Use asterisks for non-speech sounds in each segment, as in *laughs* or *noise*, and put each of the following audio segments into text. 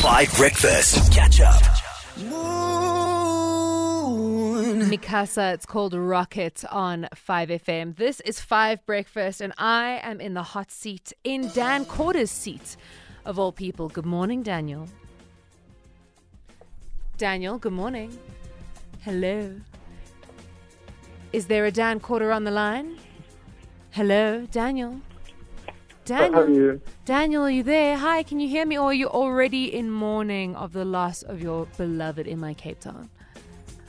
Five Breakfast. Catch up. Mikasa, it's called Rocket on 5FM. This is 5 Breakfast, and I am in the hot seat, in Dan Corder's seat, of all people. Good morning, Daniel. Daniel, good morning. Hello. Is there a Dan Corder on the line? Hello, Daniel. Daniel. How are you? Daniel, are you there? Hi, can you hear me? Or are you already in mourning of the loss of your beloved in MI Cape Town?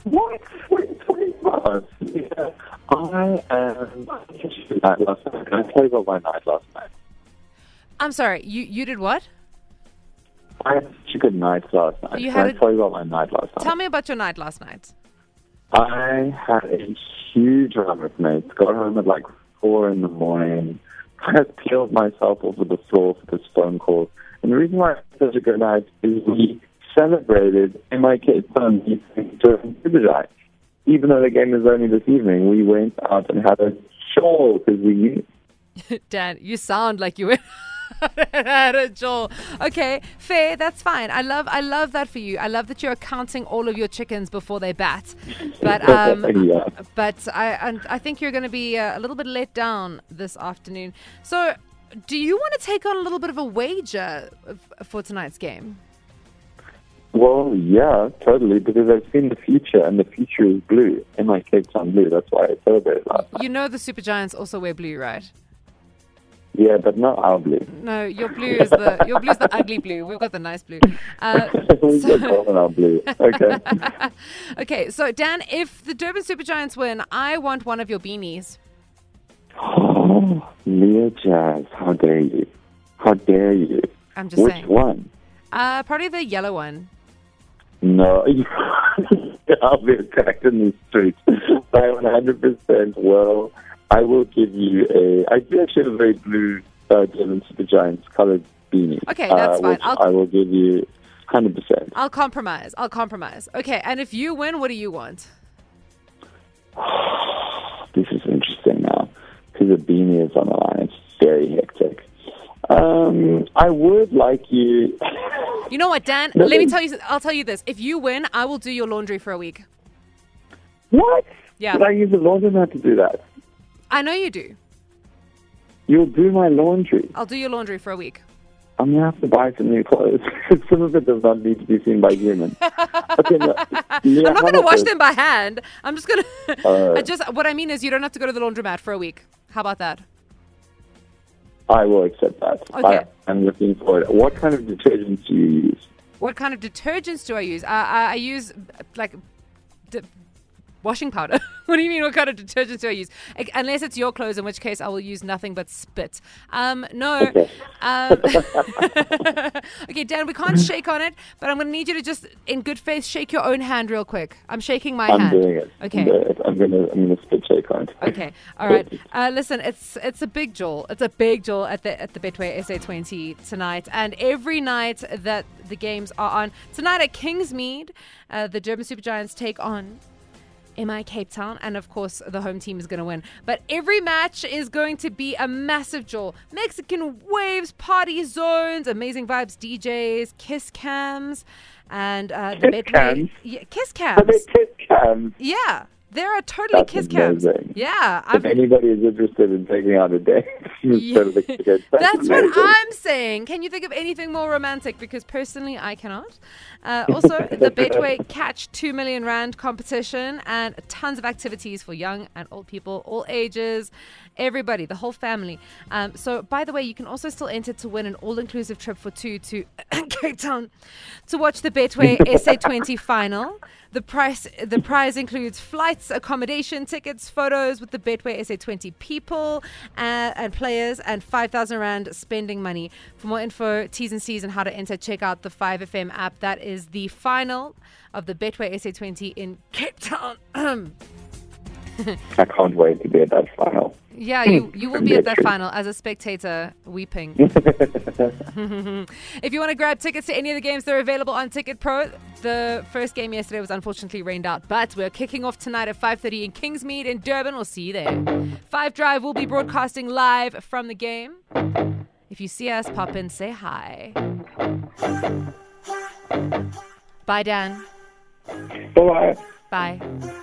What? Wait, wait, what? Yeah, I am. I just did night last night. Can I tell you about my night last night? I'm sorry, you, you did what? I had such a good night last night. You had I a- tell you about my night last night? Tell me about your night last night. I had a huge run with mates. Got home at like four in the morning. Of peeled myself over the floor for this phone call. And the reason why it was such a good night is we celebrated in my Town meeting during Supergiant. Even though the game is only this evening, we went out and had a show because we. *laughs* Dan, you sound like you were jaw. Okay, fair. That's fine. I love, I love that for you. I love that you're counting all of your chickens before they bat. But um, yeah. but I, I think you're going to be uh, a little bit let down this afternoon. So, do you want to take on a little bit of a wager for tonight's game? Well, yeah, totally, because I've seen the future, and the future is blue. and MI Cape Town blue, that's why I celebrated last night. You know the Super Giants also wear blue, right? Yeah, but not our blue. No, your blue is the your blue's the ugly blue. We've got the nice blue. Uh, *laughs* we got our blue. Okay. *laughs* okay, so Dan, if the Durban Super Giants win, I want one of your beanies. oh, *gasps* Leah Jazz, how dare you? How dare you? I'm just Which saying. one? Uh, probably the yellow one. No, *laughs* I'll be attacked in the streets. I 100% will. I will give you a. I do actually have a very blue uh, Durban Super Giants colored beanie. Okay, that's uh, fine. I'll- I will give you 100%. I'll compromise. I'll compromise. Okay, and if you win, what do you want? *sighs* This is interesting now because the beanie is on the line. It's very hectic. Um, I would like you. *laughs* You know what, Dan? Let me tell you. I'll tell you this. If you win, I will do your laundry for a week. what? Yeah. But I use a laundromat to do that. I know you do. You'll do my laundry. I'll do your laundry for a week. I'm gonna have to buy some new clothes. *laughs* some of it does not need to be seen by humans. *laughs* Okay, no, Leah, I'm not going to wash this? them by hand. I'm just going to. Uh. I just what I mean is you don't have to go to the laundromat for a week. How about that? I will accept that. Okay. I, I'm looking forward. What kind of detergents do you use? What kind of detergents do I use? Uh, I, I use like d- washing powder. *laughs* what do you mean? What kind of detergents do I use? Unless it's your clothes, in which case I will use nothing but spit. Um, no. Okay. Um, *laughs* okay, Dan, we can't shake on it, but I'm going to need you to just, in good faith, shake your own hand real quick. I'm shaking my I'm hand. doing it. Okay. I'm, doing it. I'm gonna. I'm gonna spit shake on it. Okay. All right. *laughs* Uh, listen, it's it's a big jewel. It's a big jewel at the at the Betway SA20 tonight, and every night that the games are on. Tonight at Kingsmead, uh, the Durban Super Giants take on. MI Cape Town, and of course, the home team is going to win. But every match is going to be a massive jewel. Mexican waves, party zones, amazing vibes, DJs, kiss cams, and uh, the Kiss Betway. cams? Yeah, kiss cams. kiss cams? Yeah, there are totally That's kiss cams. Yeah, If I've, anybody is interested in taking out a date instead of the kids, that's, that's what. I'm saying. Can you think of anything more romantic? Because personally, I cannot. Uh, also, the Betway *laughs* Catch 2 million Rand competition and tons of activities for young and old people, all ages, everybody, the whole family. Um, so, by the way, you can also still enter to win an all inclusive trip for two to *coughs* Cape Town to watch the Betway SA20 final. The price, the prize includes flights, accommodation, tickets, photos with the Betway SA20 people uh, and players, and 5,000 Rand spending money. For more info, T's and C's, and how to enter, check out the 5FM app. That is the final of the Betway SA20 in Cape Town. *clears throat* *laughs* I can't wait to be at that final. yeah, you, you will be at that final as a spectator weeping. *laughs* *laughs* if you want to grab tickets to any of the games, they're available on Ticket Pro. The first game yesterday was unfortunately rained out, but we're kicking off tonight at 5.30 in Kingsmead in Durban. We'll see you there. Five Drive will be broadcasting live from the game. If you see us, pop in, say hi. Bye, Dan. Bye. Bye.